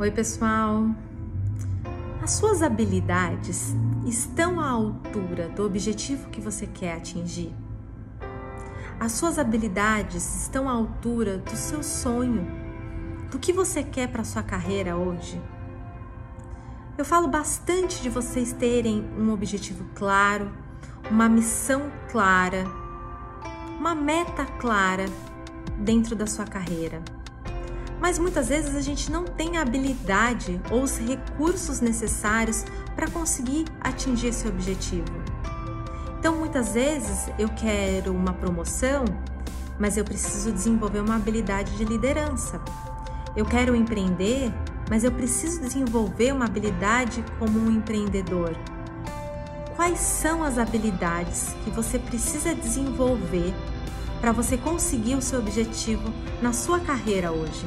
Oi, pessoal. As suas habilidades estão à altura do objetivo que você quer atingir? As suas habilidades estão à altura do seu sonho, do que você quer para sua carreira hoje? Eu falo bastante de vocês terem um objetivo claro, uma missão clara, uma meta clara dentro da sua carreira mas muitas vezes a gente não tem a habilidade ou os recursos necessários para conseguir atingir esse objetivo. Então, muitas vezes eu quero uma promoção, mas eu preciso desenvolver uma habilidade de liderança. Eu quero empreender, mas eu preciso desenvolver uma habilidade como um empreendedor. Quais são as habilidades que você precisa desenvolver para você conseguir o seu objetivo na sua carreira hoje?